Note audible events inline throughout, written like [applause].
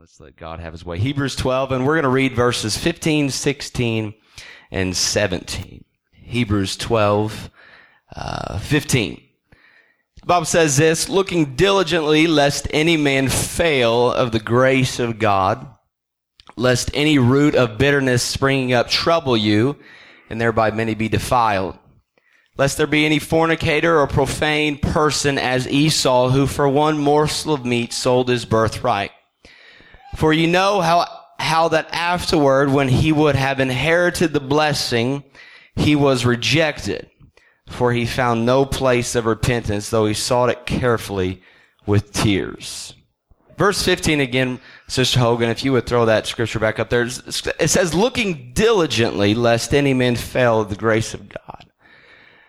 Let's let God have his way. Hebrews 12, and we're going to read verses 15, 16, and 17. Hebrews 12, uh, 15. The Bible says this, looking diligently lest any man fail of the grace of God, lest any root of bitterness springing up trouble you, and thereby many be defiled. Lest there be any fornicator or profane person as Esau, who for one morsel of meat sold his birthright. For you know how, how that afterward, when he would have inherited the blessing, he was rejected. For he found no place of repentance, though he sought it carefully with tears. Verse 15 again, Sister Hogan, if you would throw that scripture back up there. It says, looking diligently lest any man fail the grace of God.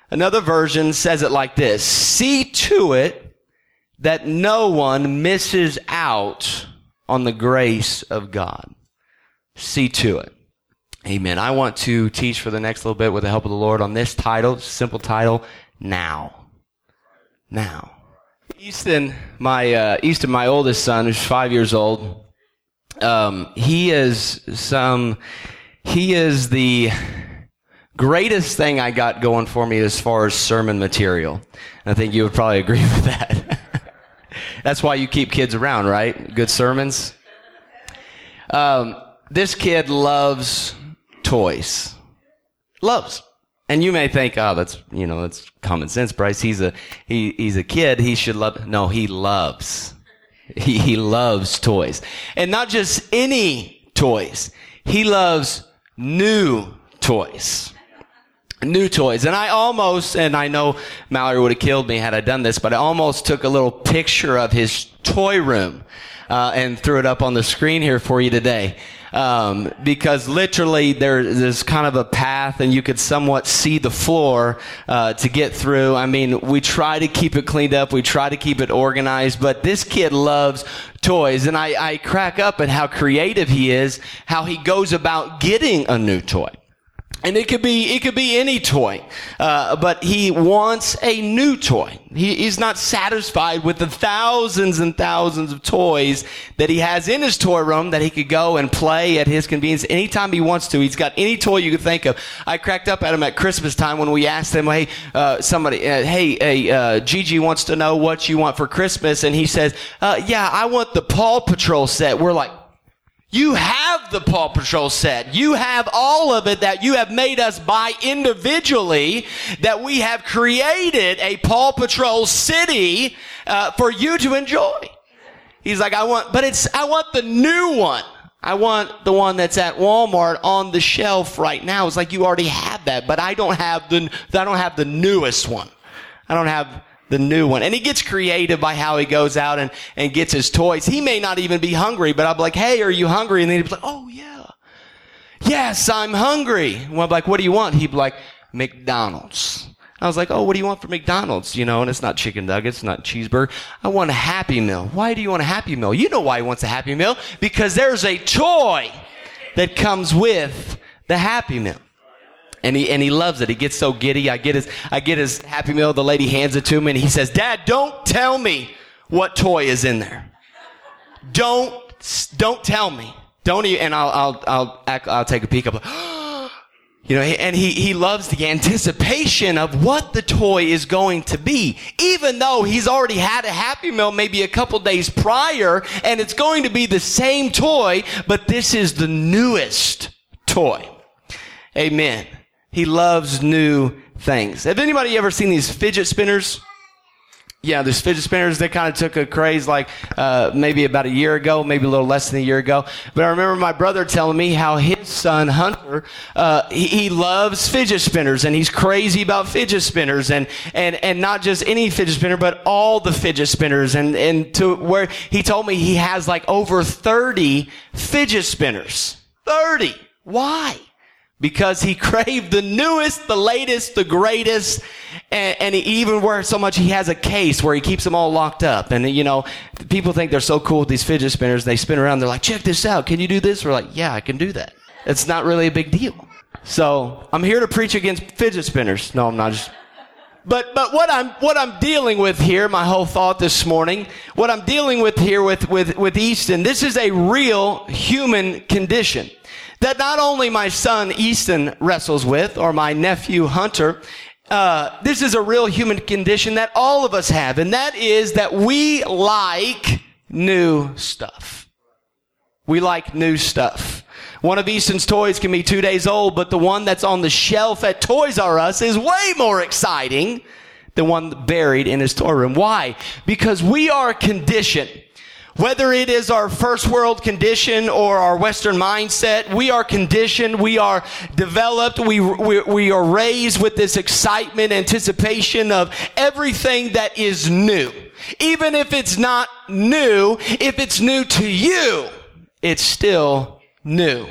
Another version says it like this. See to it that no one misses out on the grace of God. See to it. Amen. I want to teach for the next little bit with the help of the Lord on this title, simple title, Now. Now. Easton, my, uh, Easton, my oldest son, who's five years old, um, he is some, he is the greatest thing I got going for me as far as sermon material. I think you would probably agree [laughs] with that. That's why you keep kids around, right? Good sermons. Um, this kid loves toys. Loves. And you may think, oh, that's, you know, that's common sense, Bryce. He's a, he, he's a kid. He should love, no, he loves. He, he loves toys. And not just any toys. He loves new toys new toys. And I almost, and I know Mallory would have killed me had I done this, but I almost took a little picture of his toy room uh, and threw it up on the screen here for you today. Um, because literally there, there's kind of a path and you could somewhat see the floor uh, to get through. I mean, we try to keep it cleaned up, we try to keep it organized, but this kid loves toys, and I, I crack up at how creative he is, how he goes about getting a new toy. And it could be, it could be any toy. Uh, but he wants a new toy. He, he's not satisfied with the thousands and thousands of toys that he has in his toy room that he could go and play at his convenience anytime he wants to. He's got any toy you could think of. I cracked up at him at Christmas time when we asked him, hey, uh, somebody, uh, hey, hey, uh, Gigi wants to know what you want for Christmas. And he says, uh, yeah, I want the Paw Patrol set. We're like, you have the Paw Patrol set. You have all of it that you have made us buy individually, that we have created a Paw Patrol city uh, for you to enjoy. He's like, I want, but it's, I want the new one. I want the one that's at Walmart on the shelf right now. It's like you already have that, but I don't have the, I don't have the newest one. I don't have the new one. And he gets creative by how he goes out and, and gets his toys. He may not even be hungry, but I'm like, hey, are you hungry? And then he'd be like, oh yeah. Yes, I'm hungry. Well, I'm like, what do you want? He'd be like, McDonald's. I was like, oh, what do you want for McDonald's? You know, and it's not chicken nuggets, not cheeseburger. I want a Happy Meal. Why do you want a Happy Meal? You know why he wants a Happy Meal. Because there's a toy that comes with the Happy Meal and he and he loves it. He gets so giddy. I get his I get his Happy Meal. The lady hands it to him, and he says, "Dad, don't tell me what toy is in there. Don't don't tell me. Don't." Even, and I'll I'll I'll I'll, I'll take a peek. Up. [gasps] You know, and he, he loves the anticipation of what the toy is going to be, even though he's already had a Happy Meal maybe a couple days prior, and it's going to be the same toy, but this is the newest toy. Amen. He loves new things. Have anybody ever seen these fidget spinners? Yeah, there's fidget spinners. They kind of took a craze like uh, maybe about a year ago, maybe a little less than a year ago. But I remember my brother telling me how his son Hunter uh, he, he, loves fidget spinners and he's crazy about fidget spinners and and and not just any fidget spinner, but all the fidget spinners. And and to where he told me he has like over thirty fidget spinners. Thirty. Why? Because he [laughs] craved the newest, the latest, the greatest, and, and even where so much he has a case where he keeps them all locked up. And you know, people think they're so cool with these fidget spinners. They spin around. They're like, check this out. Can you do this? We're like, yeah, I can do that. It's not really a big deal. So I'm here to preach against fidget spinners. No, I'm not. Just But, but what I'm, what I'm dealing with here, my whole thought this morning, what I'm dealing with here with, with, with Easton, this is a real human condition that not only my son Easton wrestles with, or my nephew Hunter, uh, this is a real human condition that all of us have, and that is that we like new stuff. We like new stuff. One of Easton's toys can be two days old, but the one that's on the shelf at Toys R Us is way more exciting than one buried in his toy room. Why? Because we are conditioned. Whether it is our first world condition or our Western mindset, we are conditioned, we are developed, we, we, we are raised with this excitement, anticipation of everything that is new. Even if it's not new, if it's new to you, it's still new.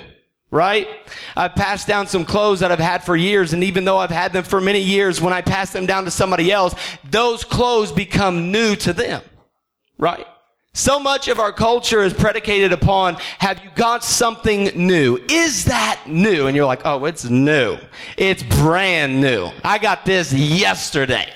Right? I've passed down some clothes that I've had for years, and even though I've had them for many years, when I pass them down to somebody else, those clothes become new to them. Right? So much of our culture is predicated upon, have you got something new? Is that new? And you're like, oh, it's new. It's brand new. I got this yesterday.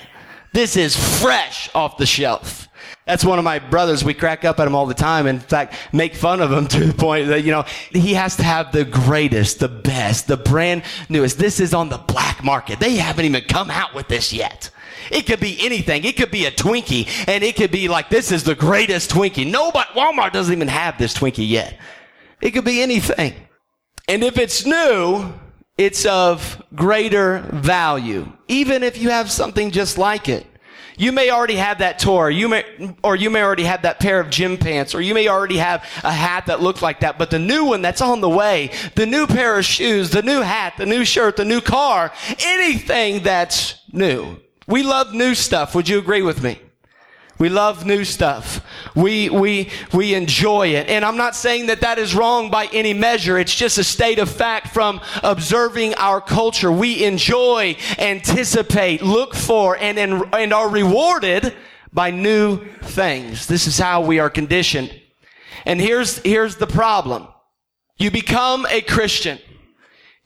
This is fresh off the shelf. That's one of my brothers. We crack up at him all the time. In fact, make fun of him [laughs] to the point that, you know, he has to have the greatest, the best, the brand newest. This is on the black market. They haven't even come out with this yet. It could be anything. It could be a Twinkie and it could be like, this is the greatest Twinkie. Nobody, Walmart doesn't even have this Twinkie yet. It could be anything. And if it's new, it's of greater value. Even if you have something just like it. You may already have that toy, you may, or you may already have that pair of gym pants, or you may already have a hat that looks like that, but the new one that's on the way, the new pair of shoes, the new hat, the new shirt, the new car, anything that's new. We love new stuff. Would you agree with me? We love new stuff. We, we, we enjoy it. And I'm not saying that that is wrong by any measure. It's just a state of fact from observing our culture. We enjoy, anticipate, look for, and, and, and are rewarded by new things. This is how we are conditioned. And here's, here's the problem. You become a Christian.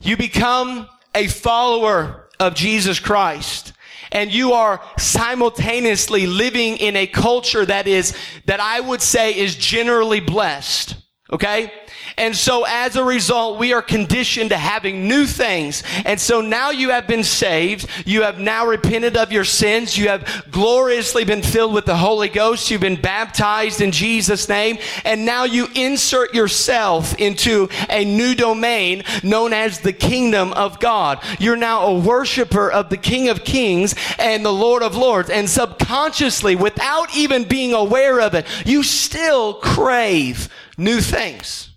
You become a follower of Jesus Christ and you are simultaneously living in a culture that is, that I would say is generally blessed. Okay? And so as a result, we are conditioned to having new things. And so now you have been saved. You have now repented of your sins. You have gloriously been filled with the Holy Ghost. You've been baptized in Jesus' name. And now you insert yourself into a new domain known as the kingdom of God. You're now a worshiper of the King of Kings and the Lord of Lords. And subconsciously, without even being aware of it, you still crave new things.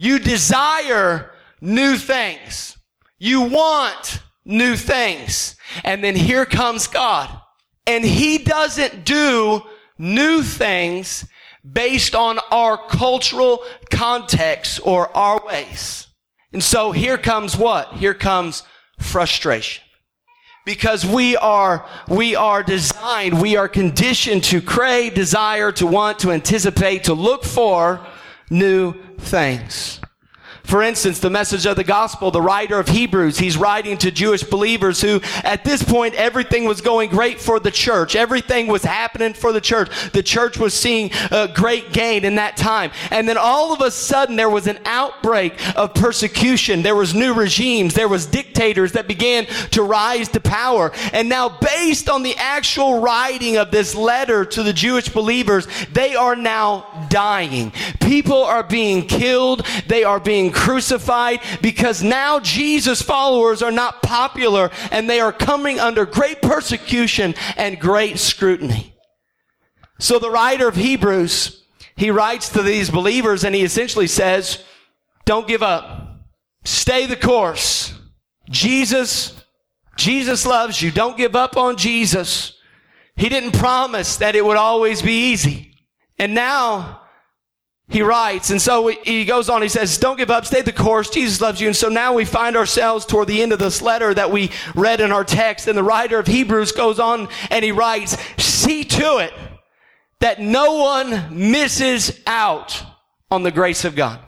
You desire new things. You want new things. And then here comes God. And He doesn't do new things based on our cultural context or our ways. And so here comes what? Here comes frustration. Because we are, we are designed, we are conditioned to crave, desire, to want, to anticipate, to look for new things. For instance, the message of the gospel, the writer of Hebrews, he's writing to Jewish believers who, at this point, everything was going great for the church. Everything was happening for the church. The church was seeing a great gain in that time. And then all of a sudden, there was an outbreak of persecution. There was new regimes. There was dictators that began to rise to power. And now, based on the actual writing of this letter to the Jewish believers, they are now dying. People are being killed. They are being crucified because now Jesus followers are not popular and they are coming under great persecution and great scrutiny. So the writer of Hebrews, he writes to these believers and he essentially says, don't give up. Stay the course. Jesus, Jesus loves you. Don't give up on Jesus. He didn't promise that it would always be easy. And now he writes, and so he goes on, he says, don't give up, stay the course, Jesus loves you. And so now we find ourselves toward the end of this letter that we read in our text, and the writer of Hebrews goes on and he writes, see to it that no one misses out on the grace of God.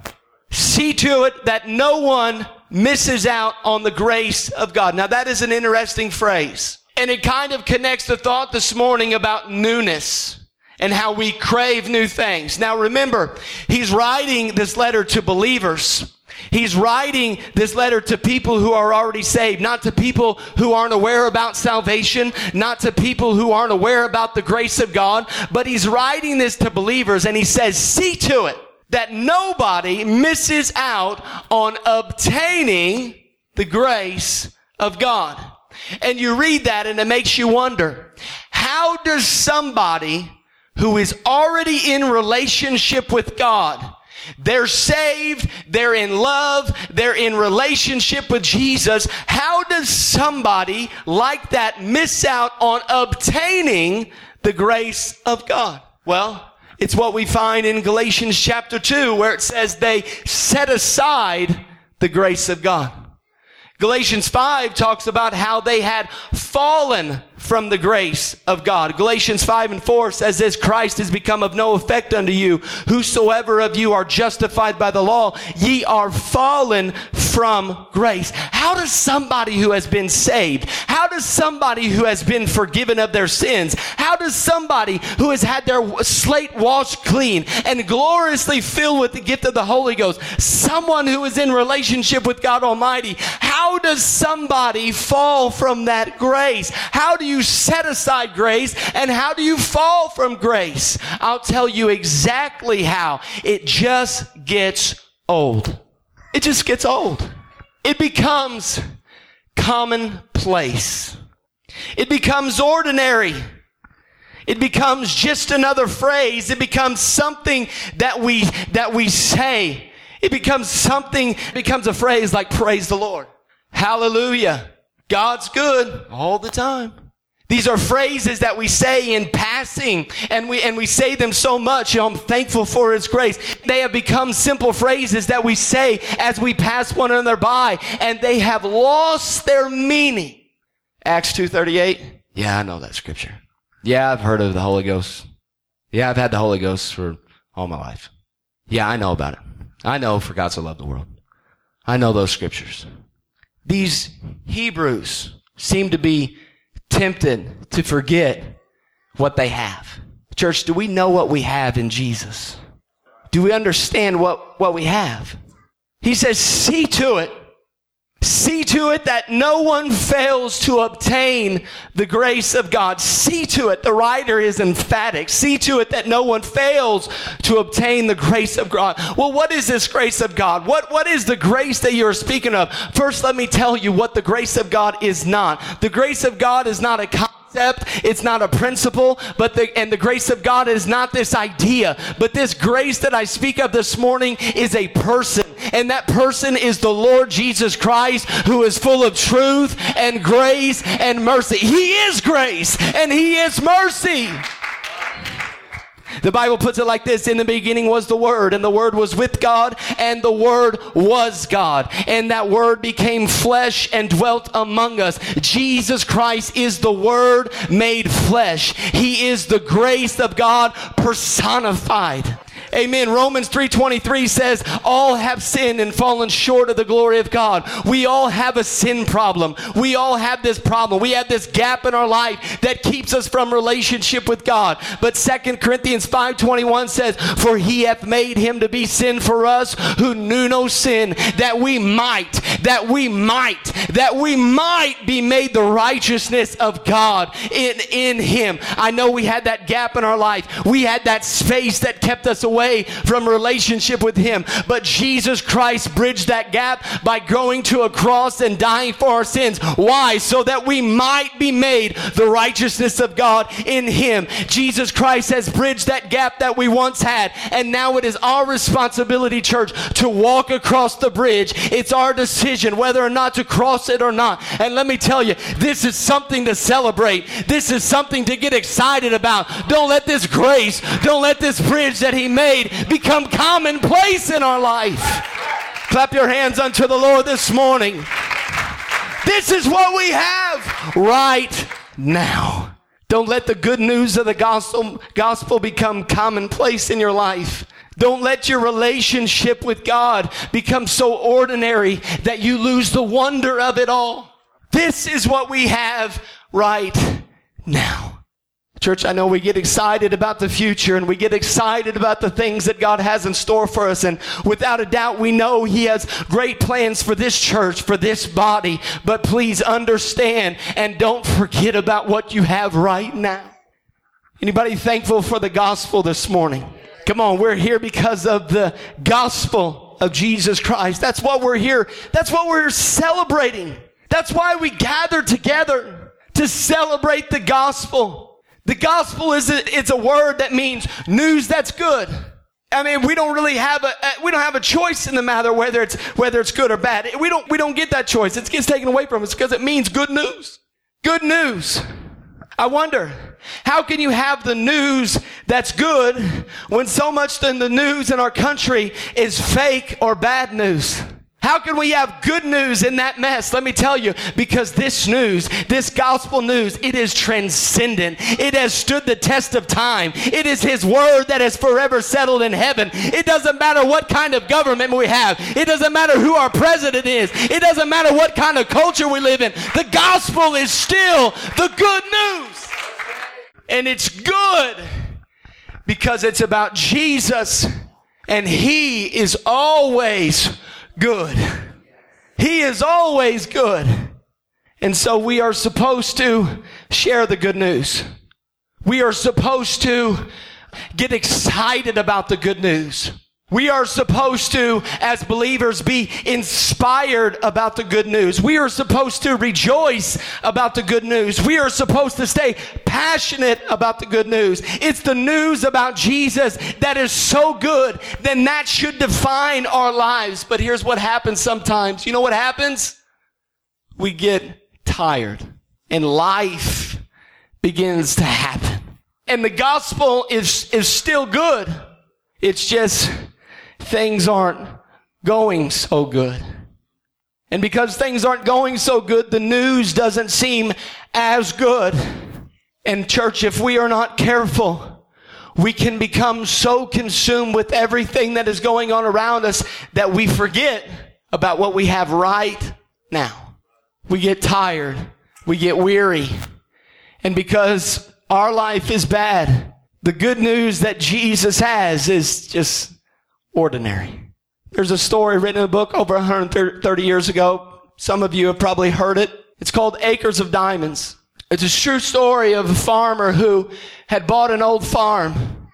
See to it that no one misses out on the grace of God. Now that is an interesting phrase. And it kind of connects the thought this morning about newness and how we crave new things. Now remember, he's writing this letter to believers. He's writing this letter to people who are already saved, not to people who aren't aware about salvation, not to people who aren't aware about the grace of God, but he's writing this to believers and he says, see to it that nobody misses out on obtaining the grace of God. And you read that and it makes you wonder, how does somebody who is already in relationship with God they're saved. They're in love. They're in relationship with Jesus. How does somebody like that miss out on obtaining the grace of God? Well, it's what we find in Galatians chapter 2 where it says they set aside the grace of God. Galatians 5 talks about how they had fallen from the grace of God. Galatians 5 and 4 says this, Christ has become of no effect unto you. Whosoever of you are justified by the law, ye are fallen from grace. How does somebody who has been saved, how does somebody who has been forgiven of their sins, how does somebody who has had their slate washed clean and gloriously filled with the gift of the Holy Ghost, someone who is in relationship with God Almighty, how does somebody fall from that grace? How do you set aside grace and how do you fall from grace? I'll tell you exactly how. It just gets old. It just gets old. It becomes commonplace. It becomes ordinary. It becomes just another phrase. It becomes something that we, that we say. It becomes something, becomes a phrase like praise the Lord. Hallelujah. God's good all the time. These are phrases that we say in passing and we, and we say them so much. You know, I'm thankful for His grace. They have become simple phrases that we say as we pass one another by and they have lost their meaning. Acts 2.38. Yeah, I know that scripture. Yeah, I've heard of the Holy Ghost. Yeah, I've had the Holy Ghost for all my life. Yeah, I know about it. I know for God so loved the world. I know those scriptures. These Hebrews seem to be tempted to forget what they have. Church, do we know what we have in Jesus? Do we understand what, what we have? He says, see to it See to it that no one fails to obtain the grace of God. See to it, the writer is emphatic. See to it that no one fails to obtain the grace of God. Well, what is this grace of God? What, what is the grace that you're speaking of? First, let me tell you what the grace of God is not. The grace of God is not a concept. It's not a principle, but the, and the grace of God is not this idea, but this grace that I speak of this morning is a person. And that person is the Lord Jesus Christ who is full of truth and grace and mercy. He is grace and He is mercy. The Bible puts it like this In the beginning was the Word, and the Word was with God, and the Word was God. And that Word became flesh and dwelt among us. Jesus Christ is the Word made flesh. He is the grace of God personified. Amen. Romans 3:23 says, "All have sinned and fallen short of the glory of God." We all have a sin problem. We all have this problem. We have this gap in our life that keeps us from relationship with God. But 2 Corinthians 5:21 says, "For he hath made him to be sin for us who knew no sin, that we might, that we might, that we might be made the righteousness of God in in him." I know we had that gap in our life. We had that space that kept us away away from relationship with Him. But Jesus Christ bridged that gap by going to a cross and dying for our sins. Why? So that we might be made the righteousness of God in Him. Jesus Christ has bridged that gap that we once had. And now it is our responsibility, church, to walk across the bridge. It's our decision whether or not to cross it or not. And let me tell you, this is something to celebrate. This is something to get excited about. Don't let this grace, don't let this bridge that He made made become commonplace in our life. Clap your hands unto the Lord this morning. This is what we have right now. Don't let the good news of the gospel, gospel become commonplace in your life. Don't let your relationship with God become so ordinary that you lose the wonder of it all. This is what we have right now. Church, I know we get excited about the future and we get excited about the things that God has in store for us. And without a doubt, we know He has great plans for this church, for this body. But please understand and don't forget about what you have right now. Anybody thankful for the gospel this morning? Come on, we're here because of the gospel of Jesus Christ. That's what we're here. That's what we're celebrating. That's why we gather together to celebrate the gospel. The gospel is a, it's a word that means news that's good. I mean, we don't really have a, we don't have a choice in the matter whether it's, whether it's good or bad. We don't, we don't get that choice. It gets taken away from us because it means good news. Good news. I wonder, how can you have the news that's good when so much in the news in our country is fake or bad news? How can we have good news in that mess? Let me tell you, because this news, this gospel news, it is transcendent. It has stood the test of time. It is His word that is forever settled in heaven. It doesn't matter what kind of government we have. It doesn't matter who our president is. It doesn't matter what kind of culture we live in. The gospel is still the good news. And it's good because it's about Jesus and He is always good. He is always good. And so we are supposed to share the good news. We are supposed to get excited about the good news. We are supposed to, as believers, be inspired about the good news. We are supposed to rejoice about the good news. We are supposed to stay passionate about the good news. It's the news about Jesus that is so good, then that should define our lives. But here's what happens sometimes. You know what happens? We get tired and life begins to happen. And the gospel is, is still good. It's just things aren't going so good. And because things aren't going so good, the news doesn't seem as good. And church, if we are not careful, we can become so consumed with everything that is going on around us that we forget about what we have right now. We get tired. We get weary. And because our life is bad, the good news that Jesus has is just ordinary. There's a story written in a book over 130 years ago. Some of you have probably heard it. It's called Acres of Diamonds. It's a true story of a farmer who had bought an old farm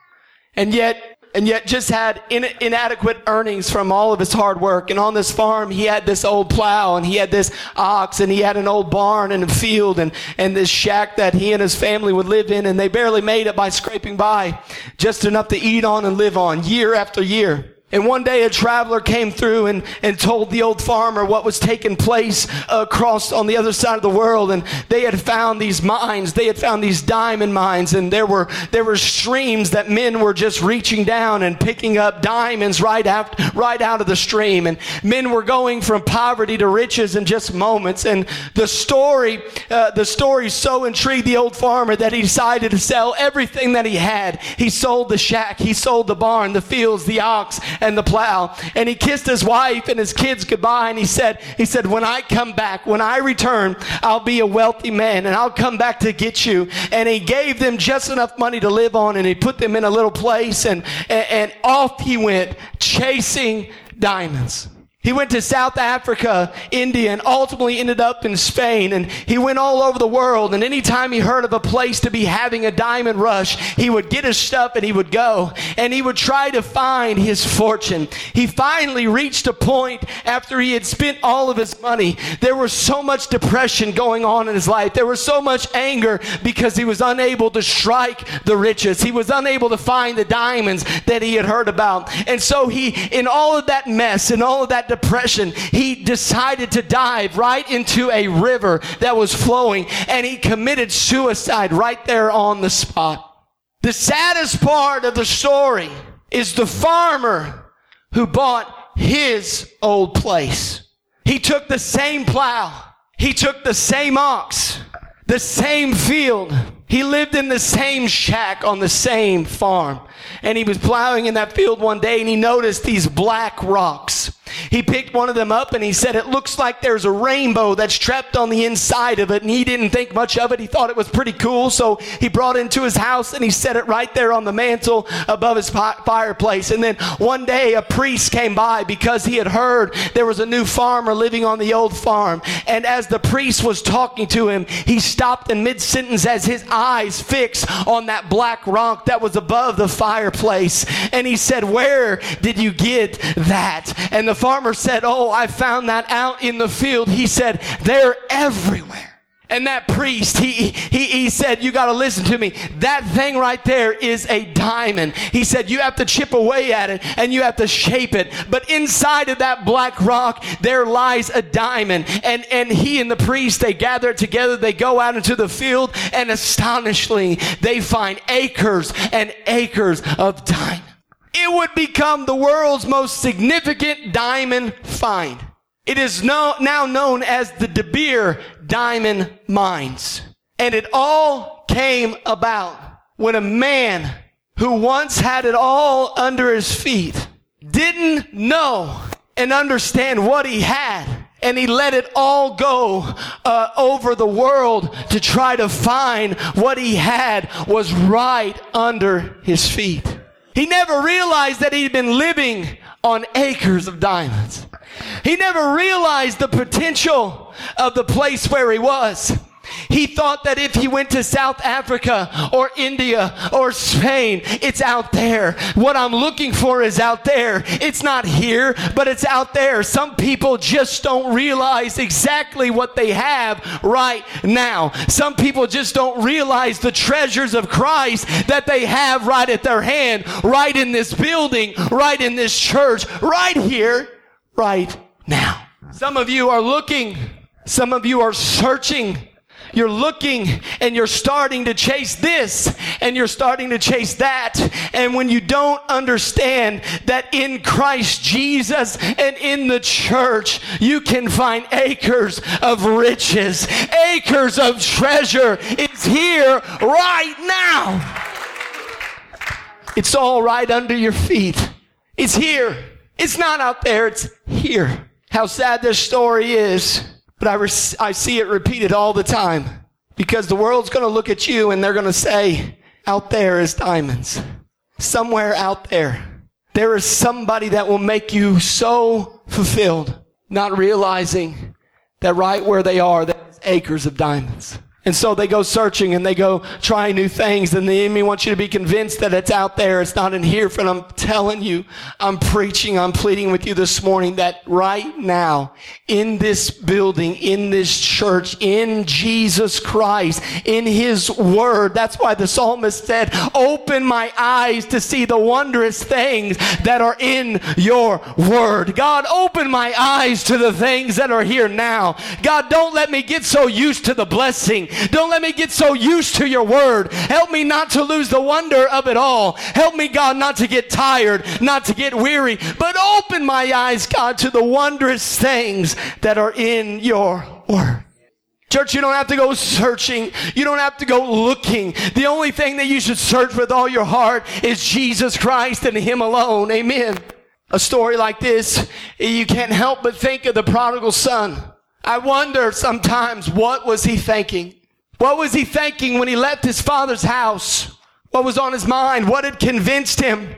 and yet and yet just had in, inadequate earnings from all of his hard work. And on this farm, he had this old plow and he had this ox and he had an old barn and a field and, and this shack that he and his family would live in. And they barely made it by scraping by just enough to eat on and live on year after year. And one day a traveler came through and, and told the old farmer what was taking place across on the other side of the world. And they had found these mines. They had found these diamond mines. And there were, there were streams that men were just reaching down and picking up diamonds right out, right out of the stream. And men were going from poverty to riches in just moments. And the story, uh, the story so intrigued the old farmer that he decided to sell everything that he had. He sold the shack. He sold the barn, the fields, the ox and the plow. And he kissed his wife and his kids goodbye. And he said, he said, when I come back, when I return, I'll be a wealthy man and I'll come back to get you. And he gave them just enough money to live on and he put them in a little place and, and, and off he went chasing diamonds. He went to South Africa, India, and ultimately ended up in Spain. And he went all over the world. And anytime he heard of a place to be having a diamond rush, he would get his stuff and he would go. And he would try to find his fortune. He finally reached a point after he had spent all of his money. There was so much depression going on in his life. There was so much anger because he was unable to strike the riches. He was unable to find the diamonds that he had heard about. And so he, in all of that mess, in all of that depression, he decided to dive right into a river that was flowing and he committed suicide right there on the spot. The saddest part of the story is the farmer who bought his old place. He took the same plow. He took the same ox, the same field. He lived in the same shack on the same farm. And he was plowing in that field one day and he noticed these black rocks. He picked one of them up and he said, It looks like there's a rainbow that's trapped on the inside of it. And he didn't think much of it. He thought it was pretty cool. So he brought it into his house and he set it right there on the mantle above his fireplace. And then one day a priest came by because he had heard there was a new farmer living on the old farm. And as the priest was talking to him, he stopped in mid sentence as his eyes fixed on that black rock that was above the fireplace. And he said, Where did you get that? And the farmer said, Oh, I found that out in the field. He said, They're everywhere. And that priest, he, he, he said, you gotta listen to me. That thing right there is a diamond. He said, you have to chip away at it and you have to shape it. But inside of that black rock, there lies a diamond. And, and he and the priest, they gather together, they go out into the field, and astonishingly, they find acres and acres of diamond. It would become the world's most significant diamond find. It is no, now known as the De Beer Diamond Mines. And it all came about when a man who once had it all under his feet didn't know and understand what he had and he let it all go uh, over the world to try to find what he had was right under his feet. He never realized that he'd been living on acres of diamonds. He never realized the potential of the place where he was. He thought that if he went to South Africa or India or Spain, it's out there. What I'm looking for is out there. It's not here, but it's out there. Some people just don't realize exactly what they have right now. Some people just don't realize the treasures of Christ that they have right at their hand, right in this building, right in this church, right here, right now. Some of you are looking. Some of you are searching. You're looking and you're starting to chase this and you're starting to chase that. And when you don't understand that in Christ Jesus and in the church, you can find acres of riches, acres of treasure. It's here right now. It's all right under your feet. It's here. It's not out there. It's here how sad this story is, but I, I see it repeated all the time because the world's going to look at you and they're going to say, out there is diamonds. Somewhere out there, there is somebody that will make you so fulfilled, not realizing that right where they are, there's acres of diamonds. And so they go searching and they go trying new things. And the enemy wants you to be convinced that it's out there. It's not in here. But I'm telling you, I'm preaching, I'm pleading with you this morning that right now, in this building, in this church, in Jesus Christ, in His Word, that's why the psalmist said, open my eyes to see the wondrous things that are in your Word. God, open my eyes to the things that are here now. God, don't let me get so used to the blessing don't let me get so used to your word. Help me not to lose the wonder of it all. Help me, God, not to get tired, not to get weary, but open my eyes, God, to the wondrous things that are in your word. Church, you don't have to go searching. You don't have to go looking. The only thing that you should search with all your heart is Jesus Christ and Him alone. Amen. A story like this, you can't help but think of the prodigal son. I wonder sometimes what was he thinking? What was he thinking when he left his father's house? What was on his mind? What had convinced him?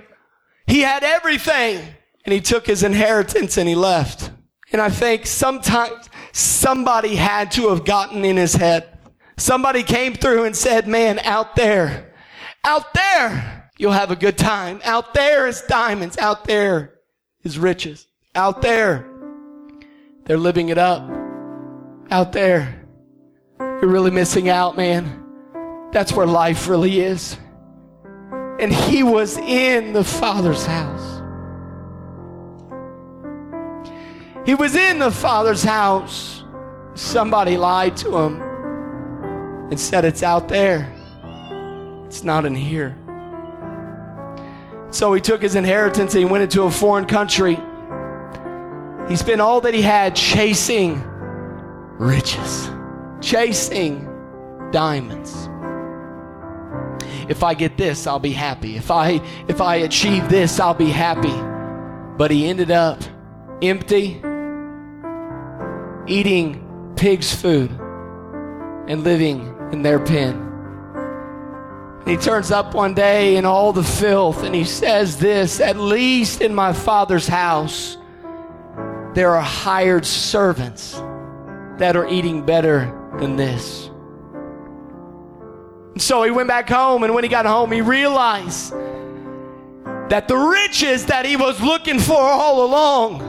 He had everything and he took his inheritance and he left. And I think sometimes somebody had to have gotten in his head. Somebody came through and said, man, out there, out there, you'll have a good time. Out there is diamonds. Out there is riches. Out there, they're living it up. Out there, you're really missing out, man. That's where life really is. And he was in the Father's house. He was in the Father's house. Somebody lied to him and said, It's out there, it's not in here. So he took his inheritance and he went into a foreign country. He spent all that he had chasing riches chasing diamonds. If I get this, I'll be happy. If I if I achieve this, I'll be happy. But he ended up empty, eating pig's food, and living in their pen. He turns up one day in all the filth and he says this At least in my father's house, there are hired servants that are eating better than this. And so he went back home, and when he got home, he realized that the riches that he was looking for all along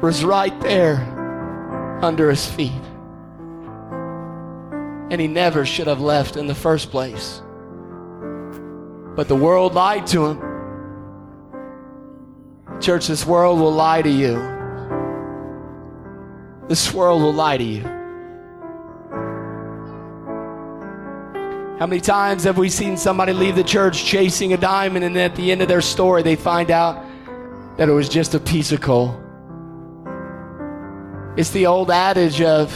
was right there under his feet. And he never should have left in the first place. But the world lied to him. Church, this world will lie to you. This world will lie to you. How many times have we seen somebody leave the church chasing a diamond and at the end of their story they find out that it was just a piece of coal? It's the old adage of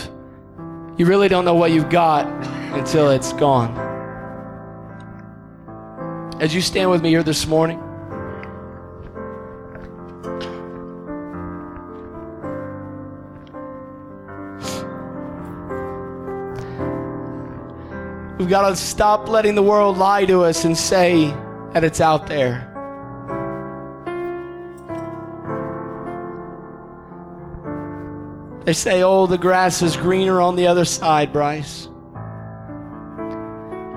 you really don't know what you've got until it's gone. As you stand with me here this morning, We've got to stop letting the world lie to us and say that it's out there. They say, oh, the grass is greener on the other side, Bryce.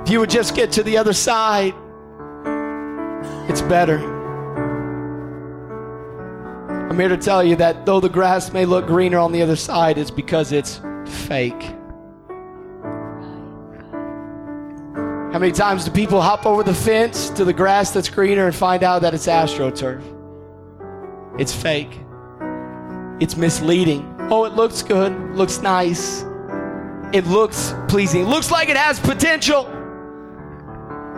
If you would just get to the other side, it's better. I'm here to tell you that though the grass may look greener on the other side, it's because it's fake. Many times do people hop over the fence to the grass that's greener and find out that it's astroturf? It's fake. It's misleading. Oh, it looks good, looks nice. It looks pleasing. It looks like it has potential.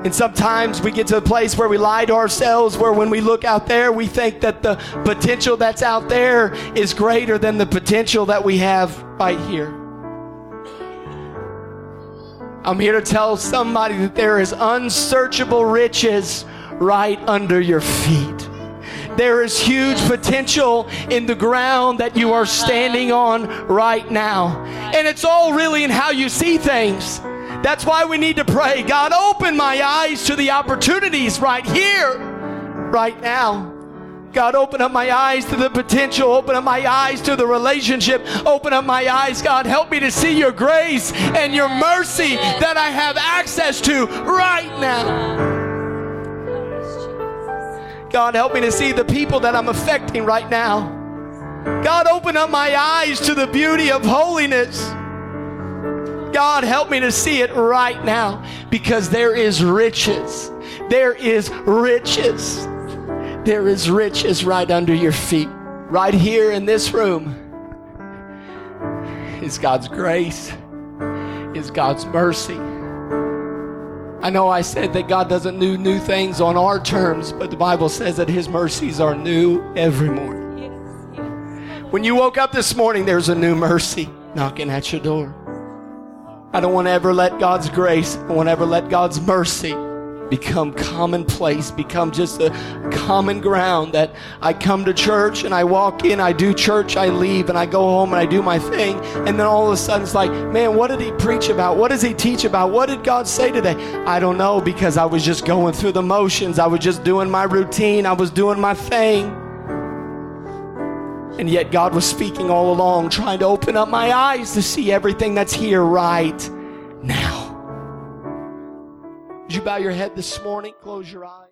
And sometimes we get to a place where we lie to ourselves, where when we look out there, we think that the potential that's out there is greater than the potential that we have right here. I'm here to tell somebody that there is unsearchable riches right under your feet. There is huge potential in the ground that you are standing on right now. And it's all really in how you see things. That's why we need to pray God, open my eyes to the opportunities right here, right now. God, open up my eyes to the potential. Open up my eyes to the relationship. Open up my eyes, God. Help me to see your grace and your mercy that I have access to right now. God, help me to see the people that I'm affecting right now. God, open up my eyes to the beauty of holiness. God, help me to see it right now because there is riches. There is riches. There is riches right under your feet. Right here in this room is God's grace, is God's mercy. I know I said that God doesn't do new things on our terms, but the Bible says that His mercies are new every morning. When you woke up this morning, there's a new mercy knocking at your door. I don't want to ever let God's grace, I want to ever let God's mercy become commonplace, become just a common ground that I come to church and I walk in, I do church, I leave, and I go home and I do my thing. And then all of a sudden it's like, man, what did he preach about? What does he teach about? What did God say today? I don't know because I was just going through the motions. I was just doing my routine. I was doing my thing. And yet God was speaking all along, trying to open up my eyes to see everything that's here right now. You bow your head this morning? Close your eyes.